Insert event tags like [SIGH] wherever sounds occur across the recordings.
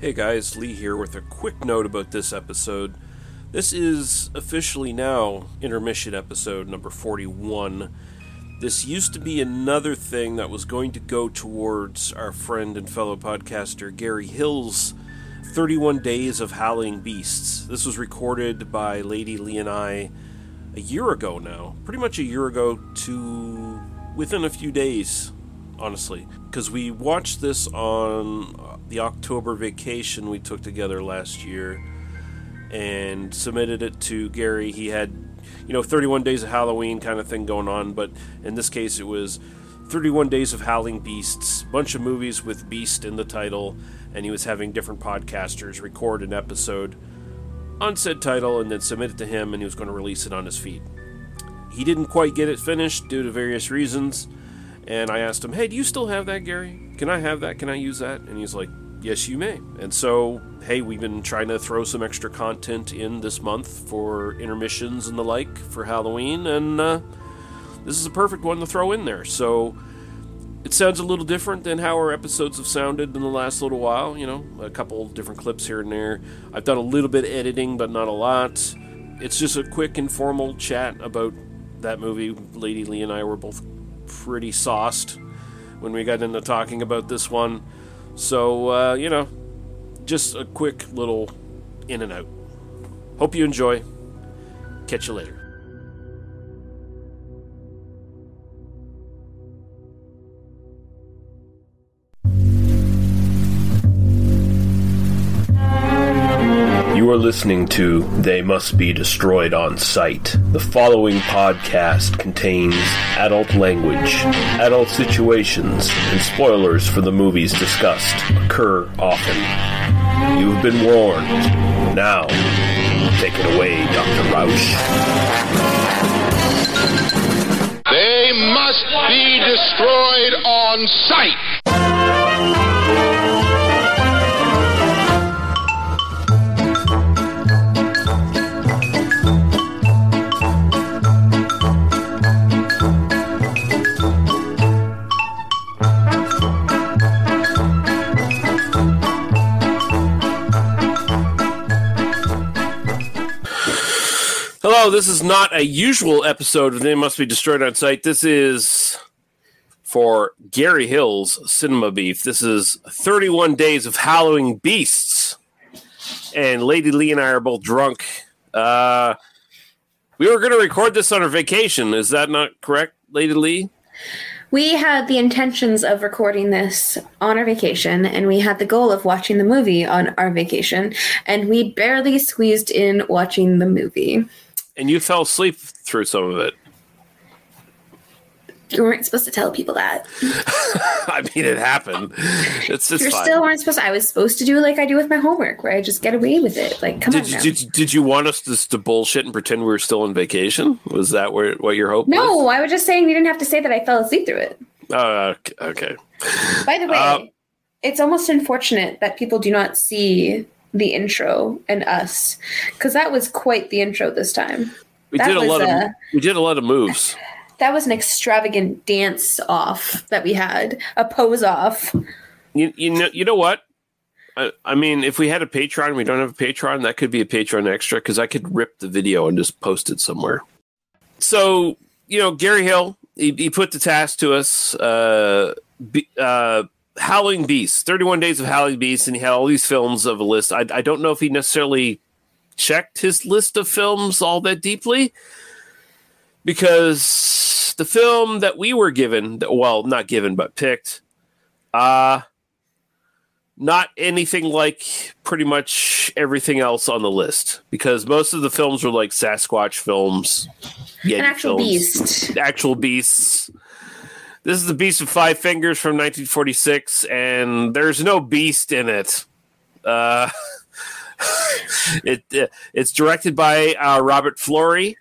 Hey guys, Lee here with a quick note about this episode. This is officially now intermission episode number 41. This used to be another thing that was going to go towards our friend and fellow podcaster Gary Hill's 31 Days of Howling Beasts. This was recorded by Lady Lee and I a year ago now. Pretty much a year ago to within a few days, honestly. Because we watched this on the October vacation we took together last year and submitted it to Gary. He had, you know, 31 Days of Halloween kind of thing going on, but in this case it was 31 Days of Howling Beasts, bunch of movies with Beast in the title, and he was having different podcasters record an episode on said title and then submit it to him, and he was going to release it on his feed. He didn't quite get it finished due to various reasons, and I asked him, Hey, do you still have that, Gary? Can I have that? Can I use that? And he's like, Yes, you may. And so, hey, we've been trying to throw some extra content in this month for intermissions and the like for Halloween, and uh, this is a perfect one to throw in there. So, it sounds a little different than how our episodes have sounded in the last little while. You know, a couple different clips here and there. I've done a little bit of editing, but not a lot. It's just a quick informal chat about that movie. Lady Lee and I were both pretty sauced when we got into talking about this one. So, uh, you know, just a quick little in and out. Hope you enjoy. Catch you later. Are listening to They Must Be Destroyed on Sight. The following podcast contains adult language, adult situations, and spoilers for the movies discussed occur often. You've been warned. Now, take it away, Dr. Roush. They must be destroyed on sight. Hello, this is not a usual episode of They Must Be Destroyed on Sight. This is for Gary Hill's Cinema Beef. This is 31 Days of Halloween Beasts. And Lady Lee and I are both drunk. Uh, we were going to record this on our vacation. Is that not correct, Lady Lee? We had the intentions of recording this on our vacation, and we had the goal of watching the movie on our vacation, and we barely squeezed in watching the movie. And you fell asleep through some of it. You weren't supposed to tell people that. [LAUGHS] I mean, it happened. It's, it's you still weren't supposed to. I was supposed to do like I do with my homework, where I just get away with it. Like, come did, on you- did, did you want us to, to bullshit and pretend we were still on vacation? Was that where, what your hope was? no, I was just saying we didn't have to say that I fell asleep through it. Uh, okay- okay. By the way, Uh, it's almost unfortunate that people do not see the intro and us, because that was quite the intro this time. We That did a lot of uh, we did a lot of moves. [SIGHS] That was an extravagant dance off that we had, a pose off. You, you know you know what? I, I mean, if we had a Patreon, we don't have a Patreon. That could be a Patreon extra because I could rip the video and just post it somewhere. So you know, Gary Hill, he, he put the task to us. Uh, be, uh, Howling Beasts, 31 Days of Howling Beasts, and he had all these films of a list. I, I don't know if he necessarily checked his list of films all that deeply because the film that we were given, well, not given, but picked, uh, not anything like pretty much everything else on the list because most of the films were like Sasquatch films, Yeti An actual films, beast. actual beasts. This is the Beast of Five Fingers from 1946, and there's no beast in it. Uh, [LAUGHS] it uh, it's directed by uh, Robert Florey,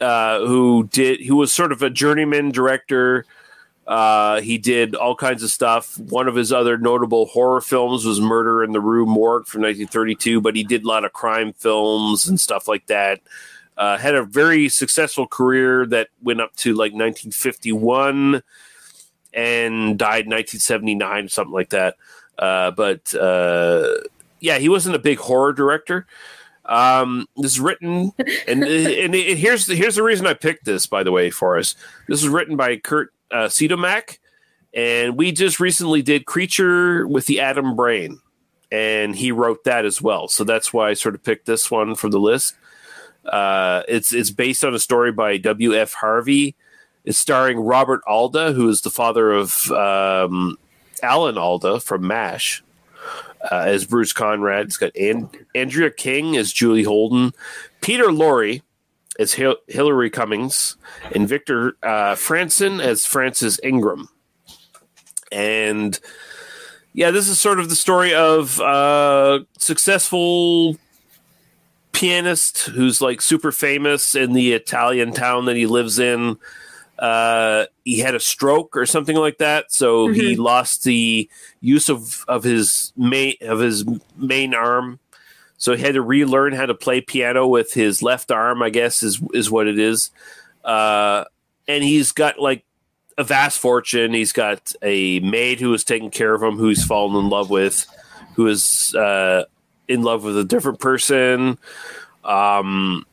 uh, who did who was sort of a journeyman director. Uh, he did all kinds of stuff. One of his other notable horror films was Murder in the Rue Morgue from 1932, but he did a lot of crime films and stuff like that. Uh, had a very successful career that went up to like 1951 and died in 1979, something like that. Uh, but uh, yeah, he wasn't a big horror director. Um, this is written, and [LAUGHS] and it, here's the, here's the reason I picked this. By the way, for us, this was written by Curt uh, and we just recently did Creature with the Atom Brain, and he wrote that as well. So that's why I sort of picked this one from the list. Uh, it's it's based on a story by W. F. Harvey. It's starring Robert Alda, who is the father of um, Alan Alda from MASH uh, as Bruce Conrad. It's got An- Andrea King as Julie Holden, Peter Lorre as Hil- Hillary Cummings, and Victor uh, Francen as Francis Ingram. And yeah, this is sort of the story of uh, successful pianist who's like super famous in the Italian town that he lives in uh, he had a stroke or something like that, so mm-hmm. he lost the use of, of his main of his main arm. So he had to relearn how to play piano with his left arm. I guess is is what it is. Uh, and he's got like a vast fortune. He's got a maid who is taking care of him, who's fallen in love with, who is uh, in love with a different person. Um,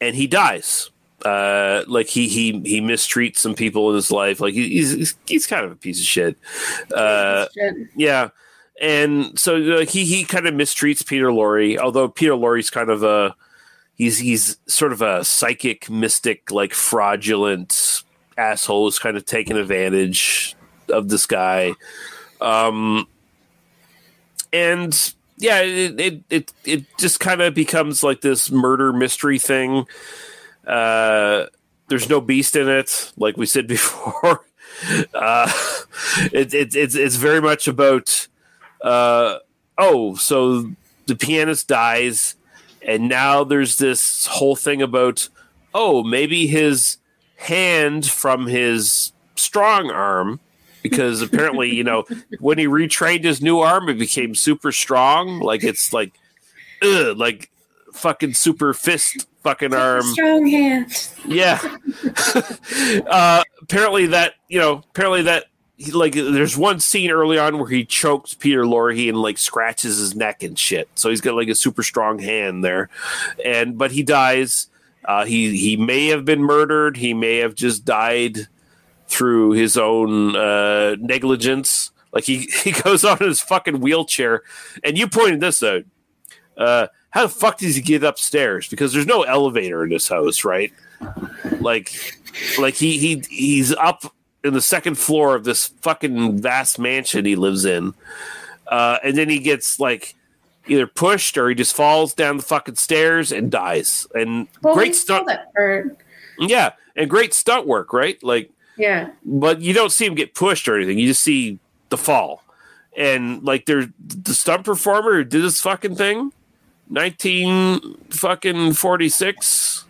and he dies uh, like he he he mistreats some people in his life. Like he's he's, he's kind of a piece of shit. Uh, yeah, and so like he he kind of mistreats Peter Lorre. Although Peter Lorre's kind of a he's he's sort of a psychic mystic, like fraudulent asshole who's kind of taking advantage of this guy. Um, and yeah, it it it, it just kind of becomes like this murder mystery thing uh, there's no beast in it, like we said [LAUGHS] before. uh, it, it, it's it's very much about uh, oh, so the pianist dies, and now there's this whole thing about oh, maybe his hand from his strong arm because apparently you know [LAUGHS] when he retrained his new arm it became super strong like it's like ugh, like fucking super fist fucking arm. Strong hand. Yeah. [LAUGHS] uh, apparently that you know apparently that he, like there's one scene early on where he chokes Peter Lorre and like scratches his neck and shit. So he's got like a super strong hand there, and but he dies. Uh, he he may have been murdered. He may have just died through his own uh, negligence. Like he [LAUGHS] he goes on his fucking wheelchair, and you pointed this out. Uh, how the fuck does he get upstairs? Because there's no elevator in this house, right? Like, like he he he's up in the second floor of this fucking vast mansion he lives in, uh, and then he gets like either pushed or he just falls down the fucking stairs and dies. And well, great stunt. Yeah, and great stunt work, right? Like, yeah. But you don't see him get pushed or anything. You just see the fall. And like, there's the stunt performer who did this fucking thing 19 fucking 46.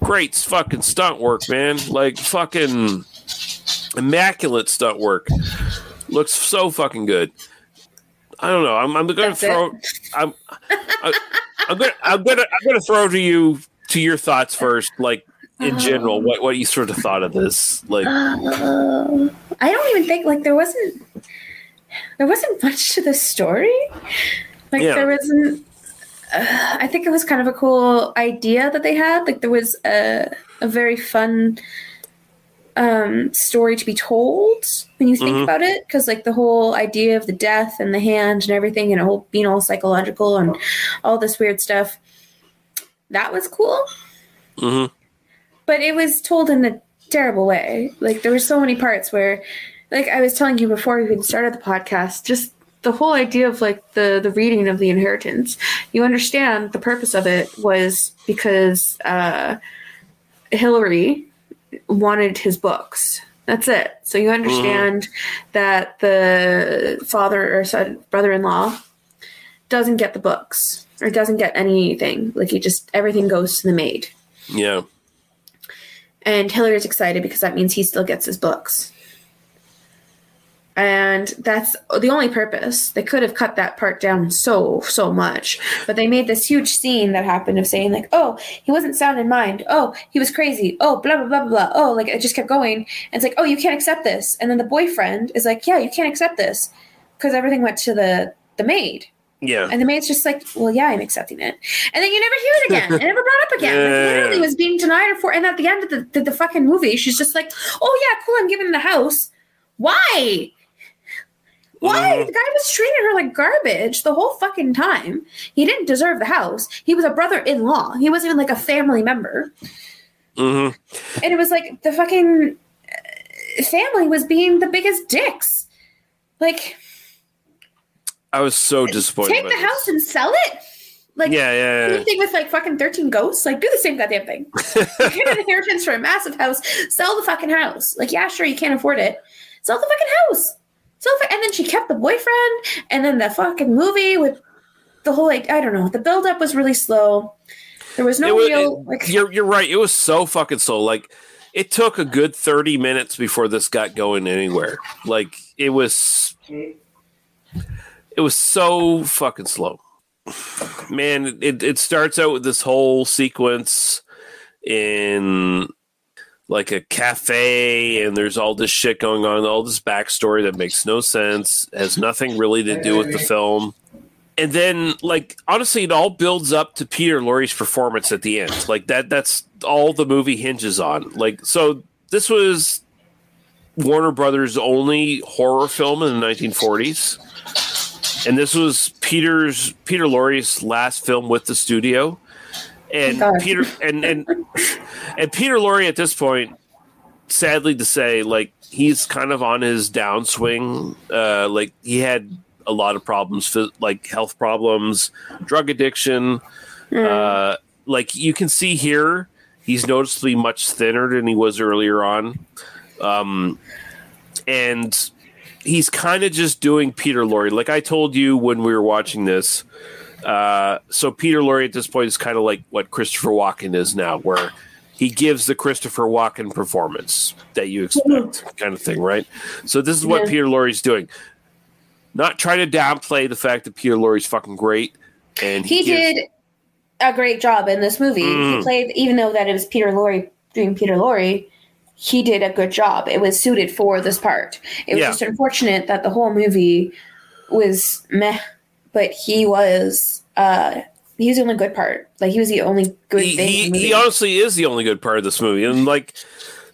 Great fucking stunt work, man. Like fucking immaculate stunt work. Looks so fucking good. I don't know. I'm, I'm gonna That's throw. I'm, I, I'm gonna. I'm gonna. I'm gonna throw to you to your thoughts first. Like in general, what what you sort of thought of this? Like, uh, I don't even think like there wasn't there wasn't much to the story. Like yeah. there wasn't uh, I think it was kind of a cool idea that they had. Like there was a, a very fun um, story to be told when you think mm-hmm. about it, because like the whole idea of the death and the hand and everything, and whole being all psychological and all this weird stuff, that was cool. Mm-hmm. But it was told in a terrible way. Like there were so many parts where, like I was telling you before we even started the podcast, just the whole idea of like the the reading of the inheritance. You understand the purpose of it was because uh, hillary wanted his books. That's it. So you understand mm-hmm. that the father or son, brother-in-law doesn't get the books or doesn't get anything. Like he just everything goes to the maid. Yeah. And hillary's excited because that means he still gets his books and that's the only purpose they could have cut that part down so so much but they made this huge scene that happened of saying like oh he wasn't sound in mind oh he was crazy oh blah blah blah blah blah oh like it just kept going and it's like oh you can't accept this and then the boyfriend is like yeah you can't accept this because everything went to the the maid Yeah. And the maid's just like, well, yeah, I'm accepting it. And then you never hear it again. it never brought up again. Like, [LAUGHS] literally was being denied her for. And at the end of the, the, the fucking movie, she's just like, oh, yeah, cool, I'm giving the house. Why? Why? Mhm. The guy was treating her like garbage the whole fucking time. He didn't deserve the house. He was a brother in law. He wasn't even like a family member. hmm And it was like the fucking uh, family was being the biggest dicks. Like, I was so disappointed. take the this. house and sell it? Like, Yeah, yeah, yeah. thing with like fucking 13 ghosts. Like, do the same goddamn thing. [LAUGHS] Get an inheritance for a massive house, sell the fucking house. Like, yeah, sure, you can't afford it. Sell the fucking house. The, and then she kept the boyfriend, and then the fucking movie with the whole, like, I don't know, the buildup was really slow. There was no was- real, it- like, you're you're right. It was so fucking slow. Like it took a good thirty minutes before this got going anywhere. Like it was, it was so fucking slow. Man, it it starts out with this whole sequence in like a cafe, and there's all this shit going on, all this backstory that makes no sense, has nothing really to do with the film. And then like honestly it all builds up to peter Lorre's performance at the end. Like that that's all the movie hinges on. Like so this was warner brothers only horror film in the 1940s and this was peter's peter Lorre's last film with the studio and God. peter and and and peter Lorre at this point sadly to say like he's kind of on his downswing uh like he had a lot of problems like health problems drug addiction uh like you can see here he's noticeably much thinner than he was earlier on um and he's kind of just doing peter Lorre. like i told you when we were watching this uh so peter Lorre at this point is kind of like what christopher walken is now where he gives the Christopher Walken performance that you expect, [LAUGHS] kind of thing, right? So this is what Yeah. Peter Lorre's doing. Not trying to downplay the fact that Peter Lorre's fucking great, and he gives- did a great job in this movie. Mm. He played, even though that it was Peter Lorre doing Peter Lorre, he did a good job. It was suited for this part. It was Yeah. just unfortunate that the whole movie was meh, but he was uh he was the only good part. Like he was the only good he, thing. in he, he honestly is the only good part of this movie, and like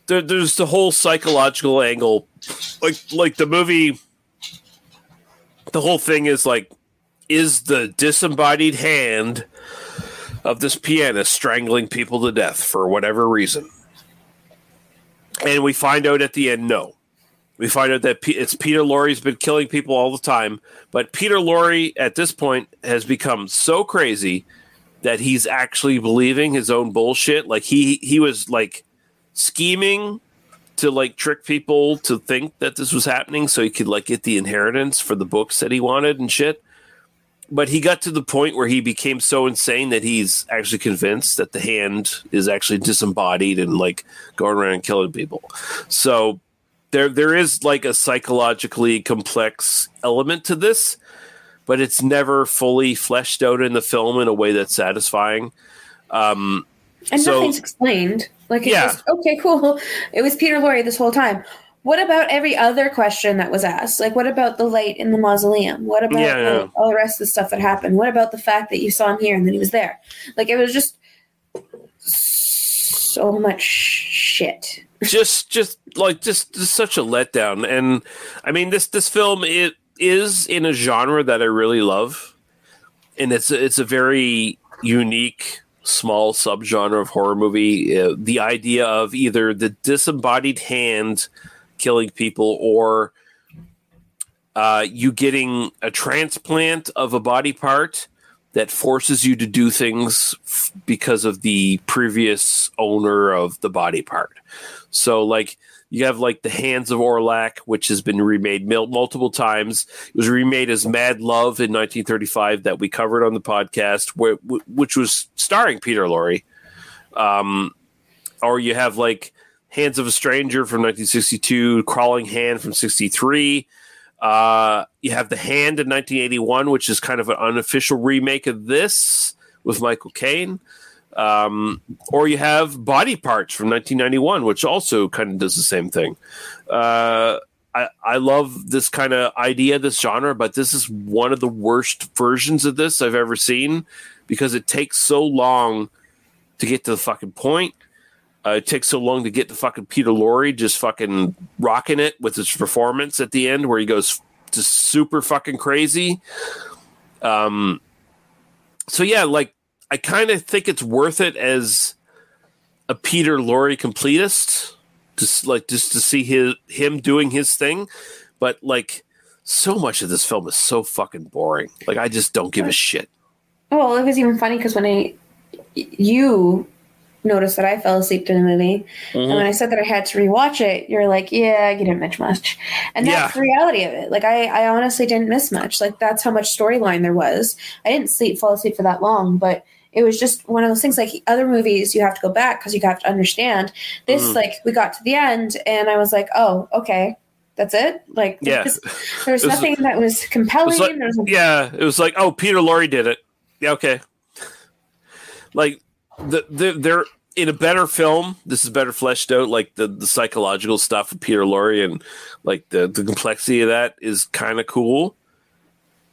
there, there's the whole psychological angle, like like the movie. The whole thing is like, is the disembodied hand of this pianist strangling people to death for whatever reason? And we find out at the end, no. We find out that P- it's Peter Lorre's been killing people all the time, but Peter Lorre at this point has become so crazy that he's actually believing his own bullshit. Like he he was like scheming to like trick people to think that this was happening so he could like get the inheritance for the books that he wanted and shit. But he got to the point where he became so insane that he's actually convinced that the hand is actually disembodied and like going around killing people. So there there is like a psychologically complex element to this but it's never fully fleshed out in the film in a way that's satisfying. Um, and so- nothing's explained. Like it's Yeah. just okay, cool. [LAUGHS] It was Peter Lorre this whole time. What about every other question that was asked? Like, what about the light in the mausoleum? What about Yeah, yeah. all- all the rest of the stuff that happened? What about the fact that you saw him here and then he was there? Like, it was just so much shit. Just, just like just, just such a letdown. And I mean, this this film it is in a genre that I really love, and it's it's a very unique small subgenre of horror movie. Uh, the idea of either the disembodied hand killing people or uh, you getting a transplant of a body part that forces you to do things f- because of the previous owner of the body part. So, like, you have like the Hands of Orlac, which has been remade mil- multiple times. It was remade as Mad Love in 1935 that we covered on the podcast, which was starring Peter Lorre. Um, or you have like Hands of a Stranger from 1962, Crawling Hand from 63. Uh, you have The Hand in 1981, which is kind of an unofficial remake of this with Michael Caine. Um, or you have Body Parts from 1991, which also kind of does the same thing. Uh, I, I love this kind of idea, this genre, but this is one of the worst versions of this I've ever seen because it takes so long to get to the fucking point. Uh, it takes so long to get to fucking Peter Lorre just fucking rocking it with his performance at the end where he goes just super fucking crazy. Um, so yeah, like I kind of think it's worth it as a Peter Lorre completist, just like just to see his him doing his thing. But like, so much of this film is so fucking boring. Like, I just don't give a shit. Well, it was even funny because when I you noticed that I fell asleep during the movie, and mm-hmm. when I said that I had to rewatch it, you're like, "Yeah, you didn't miss much," and that's Yeah. the reality of it. Like, I, I honestly didn't miss much. Like, that's how much storyline there was. I didn't sleep, fall asleep for that long, but it was just one of those things. Like other movies, you have to go back because you have to understand. This, Mhm. like, we got to the end, and I was like, "Oh, okay." That's it. Like, Yeah. there's, [LAUGHS] there was It was- nothing that was compelling. like- there was Yeah, it was like, oh, Peter Lorre did it. Yeah, okay. Like the, the they're in a better film. This is better fleshed out. Like the the psychological stuff of Peter Lorre and like the the complexity of that is kind of cool.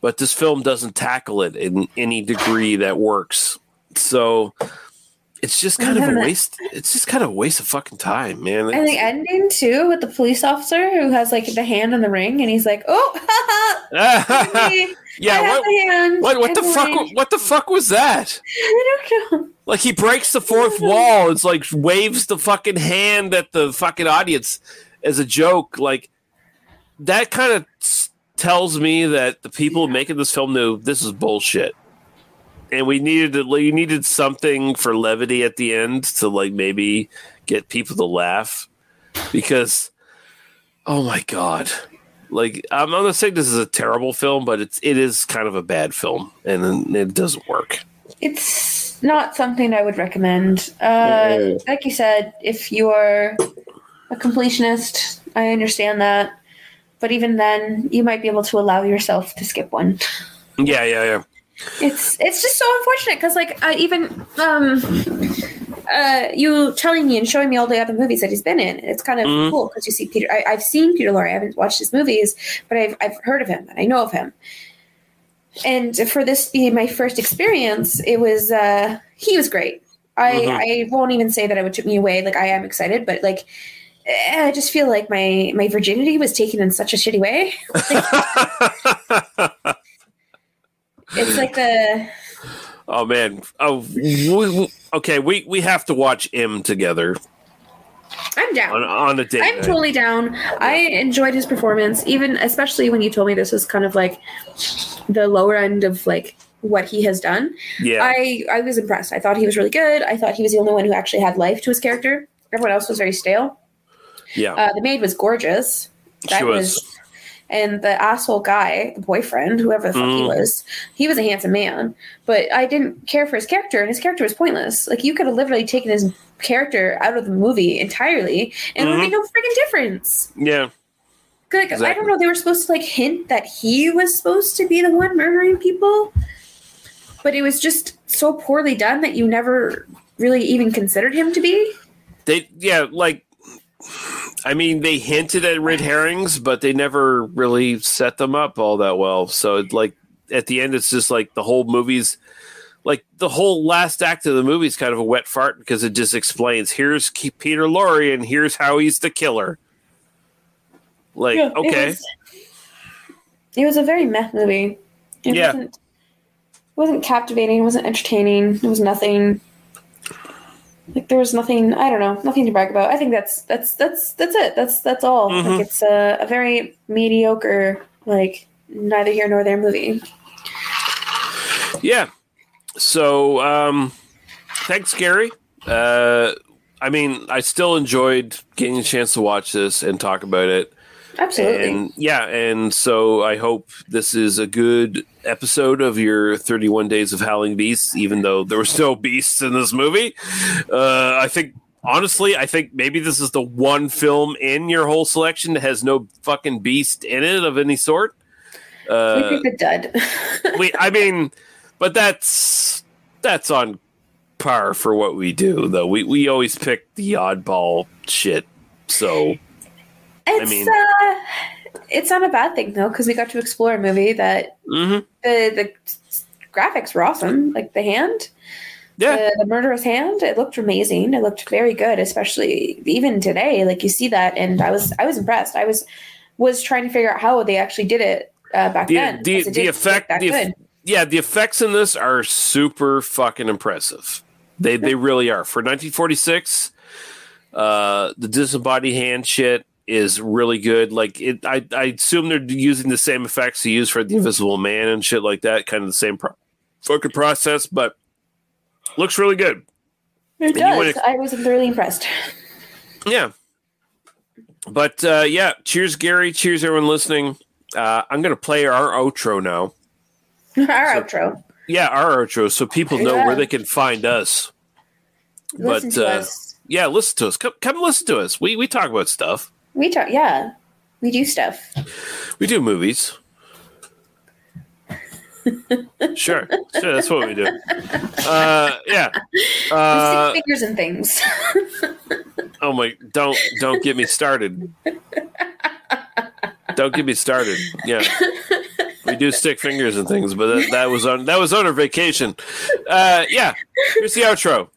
But this film doesn't tackle it in any degree that works. So it's just kind of a [LAUGHS] waste. It's just kind of a waste of fucking time, man. And the ending too, with the police officer who has like the hand on the ring, and he's like, "Oh, [LAUGHS] yeah, [LAUGHS] yeah, I have what, the hand." what what the fuck? ring." What the fuck was that? I don't know. Like he breaks the fourth wall. It's like waves the fucking hand at the fucking audience as a joke. Like that kind of tells me that the people making this film knew this is bullshit, and we needed to, we needed something for levity at the end to like maybe get people to laugh because oh my god. Like I'm not saying this is a terrible film, but it's it is kind of a bad film, and it doesn't work. It's not something I would recommend. Uh, like you said, if you're a completionist, I understand that. But even then, you might be able to allow yourself to skip one. Yeah, yeah, yeah. It's it's just so unfortunate because like I even um uh you telling me and showing me all the other movies that he's been in it's kind of Mhm. cool because you see Peter I, I've seen Peter Lorre I haven't watched his movies but I've I've heard of him and I know of him and for this to be my first experience it was uh he was great I Mhm. I won't even say that it would took me away like I am excited but like eh, I just feel like my my virginity was taken in such a shitty way. [LAUGHS] [LAUGHS] It's like the oh man. Oh, we, okay. We we have to watch M together I'm down. on on a date. I'm night. totally down. I enjoyed his performance, even especially when you told me this was kind of like the lower end of like what he has done. yeah. I I was impressed. I thought he was really good. I thought he was the only one who actually had life to his character. Everyone else was very stale. yeah. Uh, the maid was gorgeous. She was. And the asshole guy, the boyfriend, whoever the fuck he Mm. was, he was a handsome man. But I didn't care for his character, and his character was pointless. Like you could have literally taken his character out of the movie entirely, and it would make no freaking difference. yeah. Like, I don't know. They were supposed to like hint that he was supposed to be the one murdering people, but it was just so poorly done that you never really even considered him to be. They yeah like. I mean, they hinted at red herrings, but they never really set them up all that well. So, it, like at the end, it's just like the whole movie's like the whole last act of the movie is kind of a wet fart because it just explains here's Peter Lorre and here's how he's the killer. Like, Yeah, okay, It was, it was a very meh movie. It Yeah. wasn't wasn't captivating, it wasn't entertaining. It was nothing like there was nothing I don't know, nothing to brag about. I think that's that's that's that's it. That's that's all. Mhm. Like it's a, a very mediocre, like neither here nor there movie. yeah. So, um, thanks, Gary. Uh, I mean, I still enjoyed getting a chance to watch this and talk about it. Absolutely. And yeah, and so I hope this is a good episode of your 31 Days of Howling Beasts, even though there was no beasts in this movie. Uh, I think, honestly, I think maybe this is the one film in your whole selection that has no fucking beast in it of any sort. we Uh, picked a dud. we, I mean, but that's that's on par for what we do, though. We we always pick the oddball shit. So it's mean- uh it's not a bad thing though because we got to explore a movie that Mm-hmm. the the graphics were awesome. Like the hand, Yeah. the, the murderous hand, it looked amazing. It looked very good, especially even today. Like you see that, and I was I was impressed. I was was trying to figure out how they actually did it uh, back the then. the, the effect the, yeah the effects in this are super fucking impressive they they really are for 1946 uh the disembodied hand shit is really good like it i i assume they're using the same effects they use for the invisible man and shit like that kind of the same pro- fucking process but looks really good It wanna- does. I was thoroughly impressed. yeah but uh yeah cheers gary cheers everyone listening uh i'm gonna play our outro now [LAUGHS] Our So- outro. Yeah, our outro, so people know Yeah. where they can find us. Listen but to uh, us. yeah, listen to us. Come, come listen to us. We we talk about stuff. We talk. Yeah, we do stuff. We do movies. sure, sure. That's what we do. Uh, yeah. We Uh, stick fingers and things. [LAUGHS] oh my! Don't don't get me started. Don't get me started. Yeah. We do stick fingers and things, but that, that was on that was on our vacation. Uh, yeah. Here's the outro.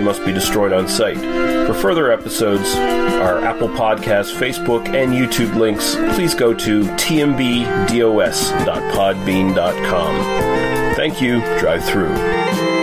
They Must Be Destroyed on sight. For further episodes, our Apple Podcasts, Facebook, and YouTube links, please go to tmbdos.podbean.com. Thank you. Drive through.